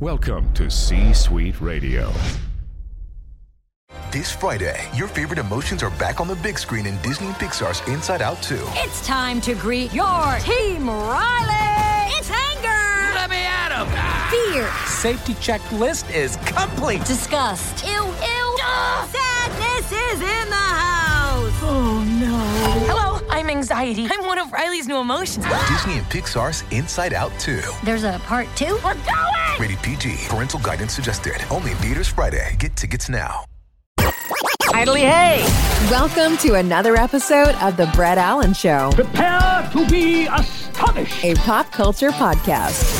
Welcome to C Suite Radio. This Friday, your favorite emotions are back on the big screen in Disney and Pixar's Inside Out 2. It's time to greet your team, Riley! It's anger! Let me at him! Fear! Safety checklist is complete! Disgust! Ew, ew! Sadness is in the house! Oh no. Hello, I'm anxiety. I'm one of Riley's new emotions. Disney and Pixar's Inside Out 2. There's a part two? We're going! Rated PG. Parental guidance suggested. Only in theaters Friday. Get tickets now. Idly hey! Welcome to another episode of The Brett Allan Show, Prepare to be astonished. a pop culture podcast.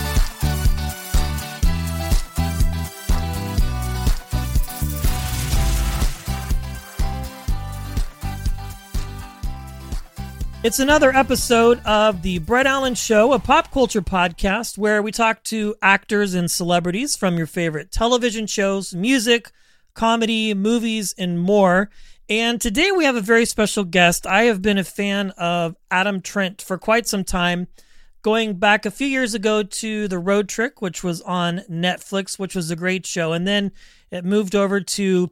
It's another episode of the Brett Allan Show, a pop culture podcast where we talk to actors and celebrities from your favorite television shows, music, comedy, movies, and more. And today we have a very special guest. I have been a fan of Adam Trent for quite some time, going back a few years ago to The Road Trick, which was on Netflix, which was a great show. And then it moved over to,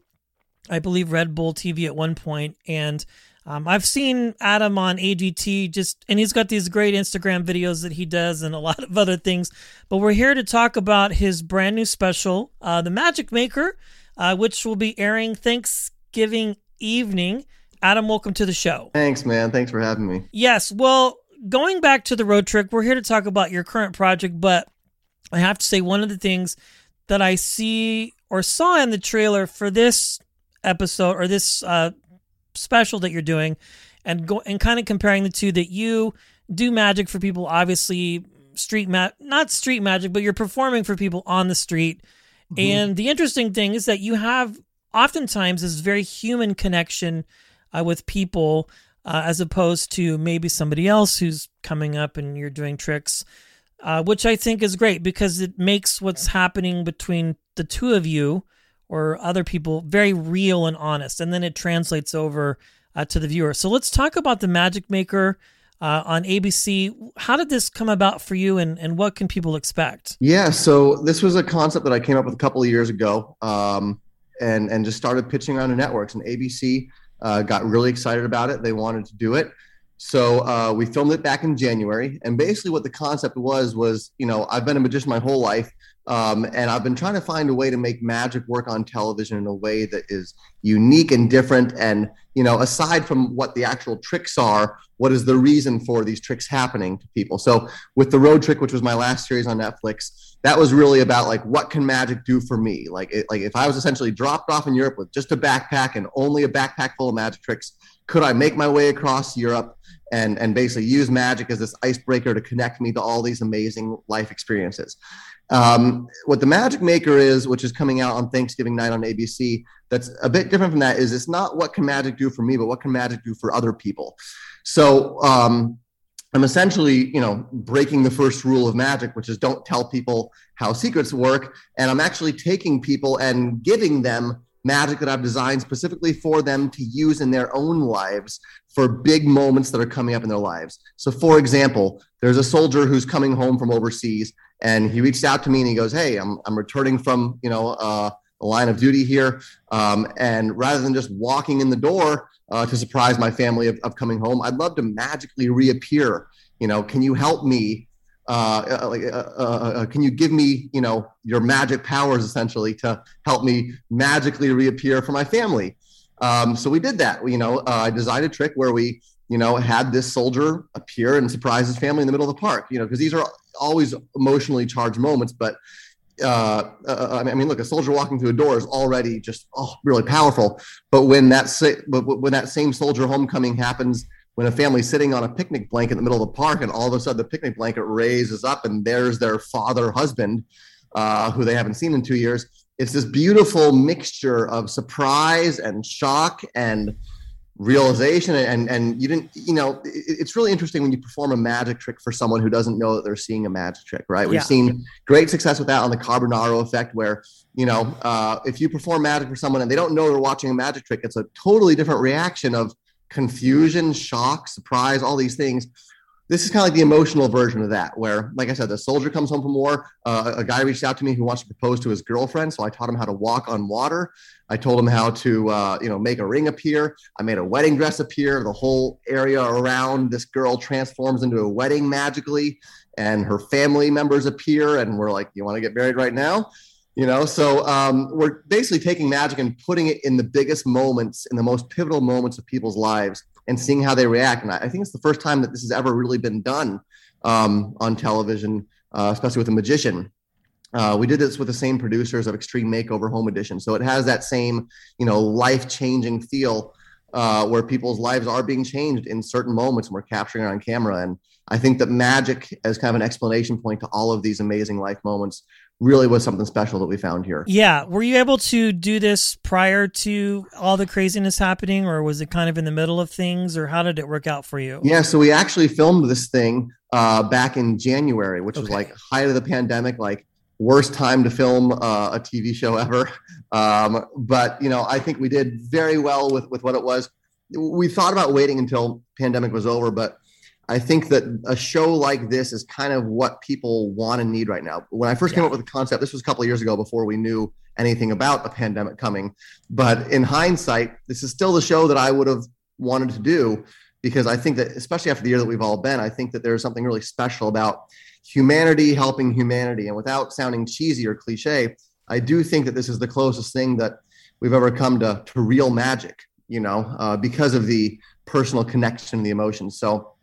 I believe, Red Bull TV at one point, and um, I've seen Adam on AGT just, and he's got these great Instagram videos that he does and a lot of other things. But we're here to talk about his brand new special, uh, The Magic Maker, uh, which will be airing Thanksgiving evening. Adam, welcome to the show. Thanks, man. Thanks for having me. Yes, well, going back to the road trip, we're here to talk about your current project, but I have to say, one of the things that I see or saw in the trailer for this episode or this uh, special that you're doing and go and kind of comparing the two that you do magic for people obviously street mat not street magic but you're performing for people on the street. And the interesting thing is that you have oftentimes this very human connection uh, with people uh, as opposed to maybe somebody else who's coming up and you're doing tricks uh, which i think is great because it makes what's happening between the two of you or other people very real and honest and then it translates over uh, to the viewer so let's talk about the magic maker uh, on abc how did this come about for you and, and what can people expect Yeah, so this was a concept that I came up with a couple of years ago, um, and and just started pitching around to networks. And ABC uh, got really excited about it. They wanted to do it, so uh, we filmed it back in January. And basically, what the concept was was, you know, I've been a magician my whole life, um, and I've been trying to find a way to make magic work on television in a way that is unique and different. And you know, aside from what the actual tricks are, what is the reason for these tricks happening to people? So with the Road Trick, which was my last series on Netflix, that was really about like what can magic do for me? Like, it, like if I was essentially dropped off in Europe with just a backpack and only a backpack full of magic tricks, could I make my way across Europe and and basically use magic as this icebreaker to connect me to all these amazing life experiences? Um, what the Magic Maker is, which is coming out on Thanksgiving night on ABC, that's a bit different from that. Is it's not what can magic do for me, but what can magic do for other people. So um, I'm essentially, you know, breaking the first rule of magic, which is don't tell people how secrets work. And I'm actually taking people and giving them magic that I've designed specifically for them to use in their own lives for big moments that are coming up in their lives. So, for example, there's a soldier who's coming home from overseas, and he reached out to me and he goes, "Hey, I'm I'm returning from you know uh, a line of duty here, um, and rather than just walking in the door uh, to surprise my family of, of coming home, I'd love to magically reappear. You know, can you help me?" Uh, uh, like, uh, uh, uh, can you give me, you know, your magic powers essentially to help me magically reappear for my family? Um, so we did that. We, you know, I designed a trick where we, you know, had this soldier appear and surprise his family in the middle of the park. You know, because these are always emotionally charged moments. But I mean, look, a soldier walking through a door is already just oh, really powerful. But when that sa- but when that same soldier homecoming happens, when a family's sitting on a picnic blanket in the middle of the park, and all of a sudden the picnic blanket raises up, and there's their father, husband, uh, who they haven't seen in two years. It's this beautiful mixture of surprise and shock and realization and and you didn't you know it's really interesting when you perform a magic trick for someone who doesn't know that they're seeing a magic trick right we've Yeah. seen great success with that on the carbonaro effect where you know uh, if you perform magic for someone and they don't know they're watching a magic trick it's a totally different reaction of confusion shock surprise all these things. This is kind of like the emotional version of that where like i said the soldier comes home from war. Uh, a guy reached out to me who wants to propose to his girlfriend so i taught him how to walk on water. I told him how to uh, you know make a ring appear. I made a wedding dress appear. The whole area around this girl transforms into a wedding magically and her family members appear and we're like you want to get married right now you know? So um, we're basically taking magic and putting it in the biggest moments in the most pivotal moments of people's lives and seeing how they react. And i, I think it's the first time that this has ever really been done um, on television uh, especially with a magician. Uh, we did this with the same producers of extreme makeover home edition. So it has that same you know life-changing feel uh, where people's lives are being changed in certain moments and we're capturing it on camera. And i think that magic as kind of an explanation point to all of these amazing life moments really was something special that we found here. Yeah. Were you able to do this prior to all the craziness happening, or was it kind of in the middle of things, or how did it work out for you? Yeah, so we actually filmed this thing uh, back in January, which was like height of the pandemic, like worst time to film uh, a TV show ever. Um, but you know, I think we did very well with with what it was. We thought about waiting until pandemic was over, but I think that a show like this is kind of what people want and need right now. When I first came up with the concept, this was a couple of years ago before we knew anything about the pandemic coming. But in hindsight, this is still the show that I would have wanted to do because I think that, especially after the year that we've all been, I think that there's something really special about humanity helping humanity. And without sounding cheesy or cliche, I do think that this is the closest thing that we've ever come to, to real magic, you know, uh, because of the personal connection and the emotions. So,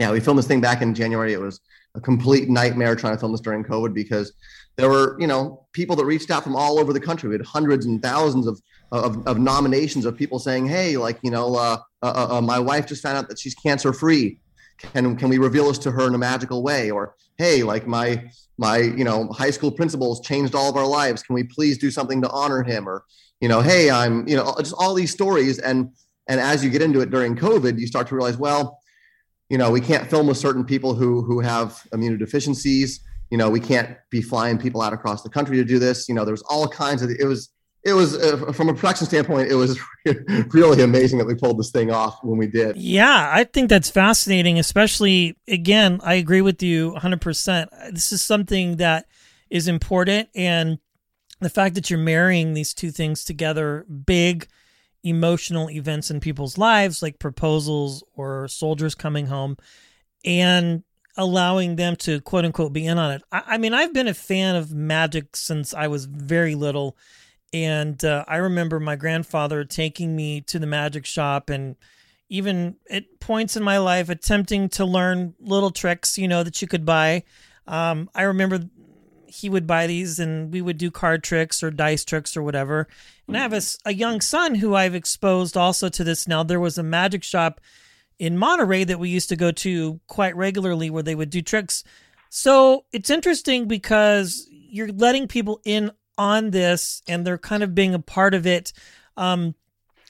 yeah, we filmed this thing back in January. It was a complete nightmare trying to film this during COVID because there were, you know, people that reached out from all over the country. We had hundreds and thousands of of, of nominations of people saying, "Hey, like, you know, uh, uh, uh, my wife just found out that she's cancer free. Can can we reveal this to her in a magical way?" Or, "Hey, like my my you know high school principals changed all of our lives. Can we please do something to honor him?" Or, you know, "Hey, I'm you know just all these stories." And and as you get into it during COVID, you start to realize, well, you know, we can't film with certain people who who have immunodeficiencies. You know, we can't be flying people out across the country to do this. You know, there's all kinds of it was it was uh, from a production standpoint, it was really amazing that we pulled this thing off when we did. Yeah, I think that's fascinating, especially again, I agree with you 100%. This is something that is important and the fact that you're marrying these two things together, big emotional events in people's lives like proposals or soldiers coming home and allowing them to quote unquote be in on it. I, I mean, I've been a fan of magic since I was very little. And uh, I remember my grandfather taking me to the magic shop and even at points in my life attempting to learn little tricks, you know, that you could buy. Um, I remember he would buy these and we would do card tricks or dice tricks or whatever. And I have a, a young son who I've exposed also to this now. There was a magic shop in Monterey that we used to go to quite regularly where they would do tricks. So it's interesting because you're letting people in on this and they're kind of being a part of it. Um,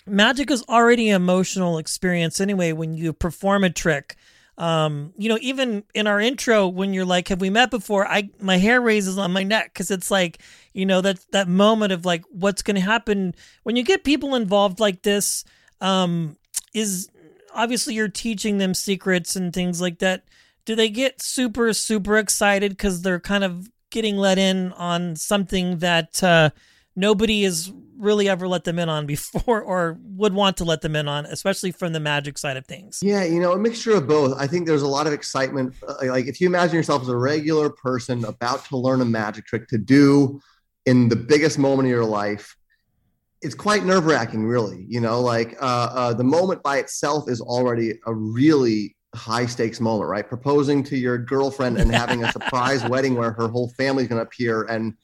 magic is already an emotional experience anyway when you perform a trick. Um, you know, even in our intro, when you're like, "Have we met before?" I my hair raises on my neck because it's like, you know, that that moment of like, what's going to happen when you get people involved like this. Um, is obviously you're teaching them secrets and things like that. Do they get super super excited because they're kind of getting let in on something that uh, nobody has really ever let them in on before or would want to let them in on, especially from the magic side of things? Yeah, you know, a mixture of both. I think there's a lot of excitement. Uh, Like if you imagine yourself as a regular person about to learn a magic trick to do in the biggest moment of your life, it's quite nerve wracking, really. You know, like uh, uh, the moment by itself is already a really high stakes moment, right? Proposing to your girlfriend and having a surprise wedding where her whole family's going to appear and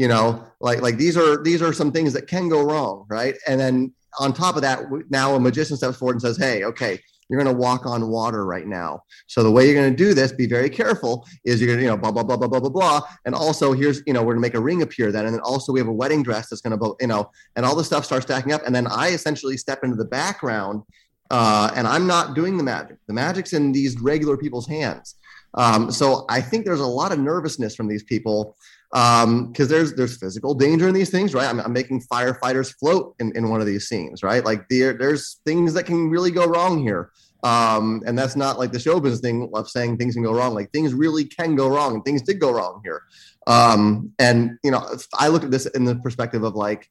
you know like like these are these are some things that can go wrong right? And then on top of that now a magician steps forward and says hey okay you're going to walk on water right now. So the way you're going to do this be very careful is you're going to you know blah blah blah blah blah blah blah. And also here's you know we're going to make a ring appear then. And then also we have a wedding dress that's going to you know and all the stuff starts stacking up. And then i essentially step into the background uh, and I'm not doing the magic. The magic's in these regular people's hands. Um, so I think there's a lot of nervousness from these people because um, there's there's physical danger in these things, right? I'm, I'm, making firefighters float in, in one of these scenes, right? Like there, there's things that can really go wrong here. Um, and that's not like the show business thing of saying things can go wrong. Like things really can go wrong, and things did go wrong here. Um, and you know, I look at this in the perspective of like,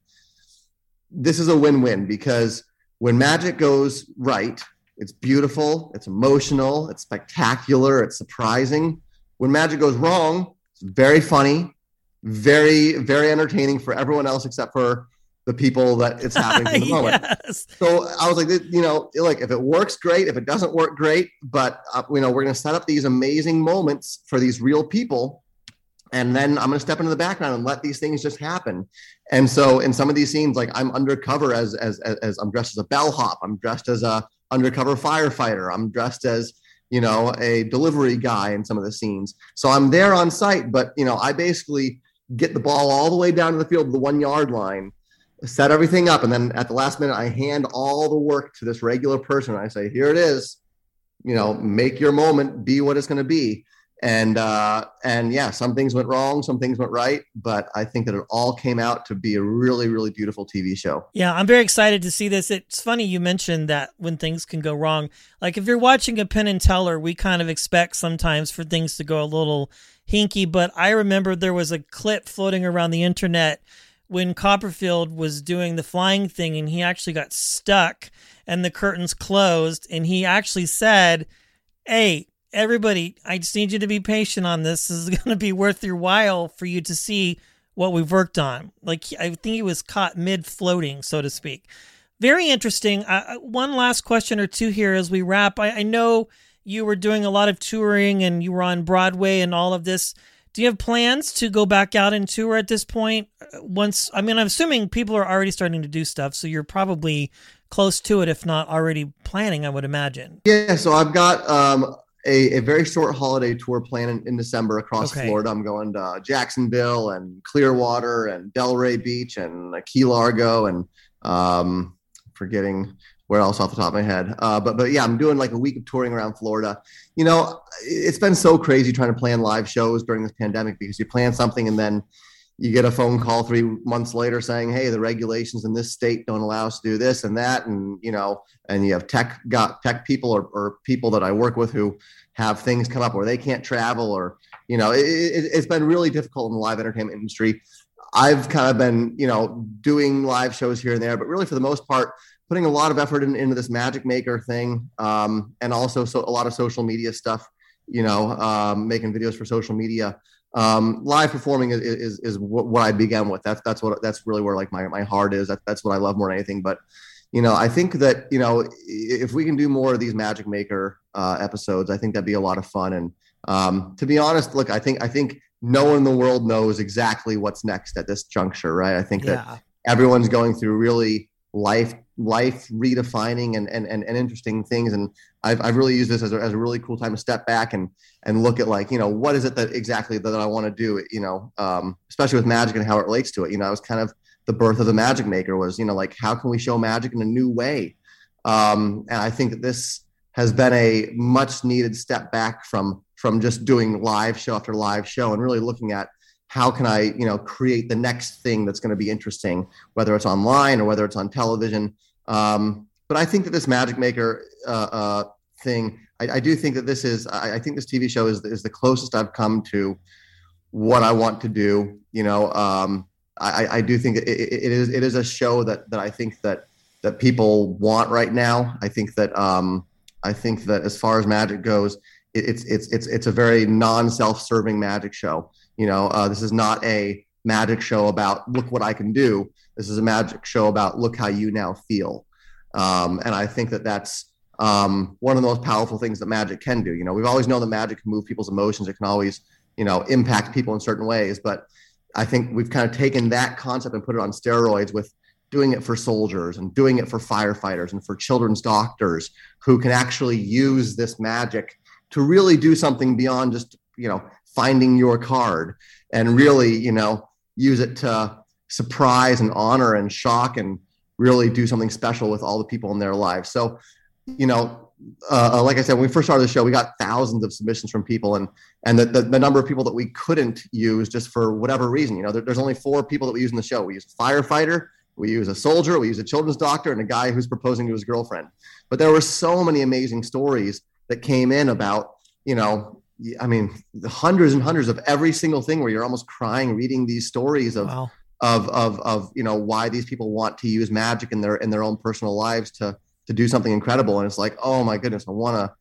this is a win-win because when magic goes right, it's beautiful, it's emotional, it's spectacular, it's surprising. When magic goes wrong, it's very funny, very, very entertaining for everyone else except for the people that it's happening in the moment. yes. So I was like, you know, like if it works, great. If it doesn't work, great. But uh, you know, we're going to set up these amazing moments for these real people, and then I'm going to step into the background and let these things just happen. And so in some of these scenes, like I'm undercover as as as, as I'm dressed as a bellhop. I'm dressed as a undercover firefighter. I'm dressed as you know a delivery guy in some of the scenes. So I'm there on site, but you know I basically get the ball all the way down to the field, the one yard line, set everything up, and then at the last minute, I hand all the work to this regular person. I say, "Here it is. You know, make your moment be what it's going to be." And uh, and yeah, some things went wrong, some things went right, but I think that it all came out to be a really, really beautiful TV show. Yeah, I'm very excited to see this. It's funny you mentioned that when things can go wrong. Like if you're watching a Penn and Teller, we kind of expect sometimes for things to go a little hinky, but I remember there was a clip floating around the internet when Copperfield was doing the flying thing and he actually got stuck and the curtains closed and he actually said, Hey, everybody, I just need you to be patient on this. This is going to be worth your while for you to see what we've worked on. Like, I think he was caught mid floating, so to speak. Very interesting. Uh, one last question or two here as we wrap. I, I know you were doing a lot of touring and you were on Broadway and all of this. Do you have plans to go back out and tour at this point? Uh, once, I mean, I'm assuming people are already starting to do stuff, so you're probably close to it, if not already planning. I would imagine. Yeah, so I've got um, a, a very short holiday tour plan in, in December across okay. Florida. I'm going to Jacksonville and Clearwater and Delray Beach and Key Largo and um, forgetting where else off the top of my head. Uh, but but yeah, I'm doing like a week of touring around Florida. You know, it's been so crazy trying to plan live shows during this pandemic because you plan something and then you get a phone call three months later saying, "Hey, the regulations in this state don't allow us to do this and that," and you know, and you have tech got tech people or, or people that I work with who have things come up where they can't travel or you know, it, it, it's been really difficult in the live entertainment industry. I've kind of been, you know, doing live shows here and there, but really for the most part, putting a lot of effort in, into this magic maker thing um, and also so a lot of social media stuff you know um, making videos for social media um, live performing is, is, is what I began with. That's, that's what, that's really where like my, my heart is. That, that's what I love more than anything. But, you know, I think that, you know, if we can do more of these magic maker uh, episodes, I think that'd be a lot of fun. And um, to be honest, look, I think, I think no one in the world knows exactly what's next at this juncture. Right. I think yeah. that everyone's going through really life life redefining and, and, and, and interesting things. And I've, I've really used this as a, as a really cool time to step back and, and look at like, you know, what is it that exactly that I want to do, you know, um, especially with magic and how it relates to it. You know, I was kind of the birth of the magic maker was, you know, like, how can we show magic in a new way? Um, and I think that this has been a much needed step back from, from just doing live show after live show and really looking at how can I, you know, create the next thing that's going to be interesting, whether it's online or whether it's on television. Um, but I think that this Magic Maker uh, uh, thing, I, I, do think that this is, I, I, think this TV show is, is the closest I've come to what I want to do. You know, um, I, I, do think it, it is it is a show that that I think that that people want right now. I think that um, I think that as far as magic goes, it, it's it's it's it's a very non self serving magic show. You know, uh, this is not a magic show about look what I can do. This is a magic show about look how you now feel. Um, and I think that that's um, one of the most powerful things that magic can do. You know, we've always known that magic can move people's emotions. It can always, you know, impact people in certain ways. But I think we've kind of taken that concept and put it on steroids with doing it for soldiers and doing it for firefighters and for children's doctors who can actually use this magic to really do something beyond just, you know, finding your card and really, you know, use it to surprise and honor and shock and really do something special with all the people in their lives. So, you know, uh, uh, like I said, when we first started the show, we got thousands of submissions from people, and and the, the, the number of people that we couldn't use just for whatever reason. You know, there, there's only four people that we use in the show. We use a firefighter, we use a soldier, we use a children's doctor, and a guy who's proposing to his girlfriend. But there were so many amazing stories that came in about, you know, I mean, hundreds and hundreds of every single thing where you're almost crying reading these stories of. Wow. Of, of, of you know why these people want to use magic in their in their own personal lives to to do something incredible and it's like oh my goodness i want to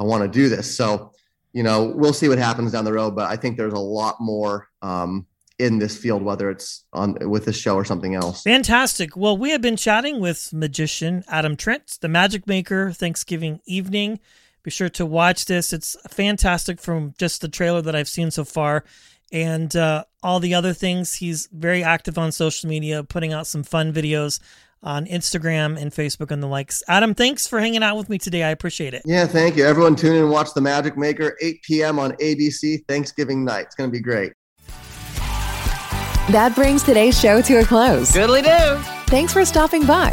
i want to do this so you know we'll see what happens down the road but i think there's a lot more um, in this field whether it's on with this show or something else Fantastic. Well, we have been chatting with magician Adam Trent, the Magic Maker, Thanksgiving evening. Be sure to watch this. It's fantastic from just the trailer that I've seen so far. And uh, all the other things, he's very active on social media, putting out some fun videos on Instagram and Facebook and the likes. Adam, thanks for hanging out with me today. I appreciate it. yeah thank you everyone tune in and watch the magic maker 8 p.m on abc thanksgiving night it's going to be great That brings today's show to a close. Goodly do. Thanks for stopping by.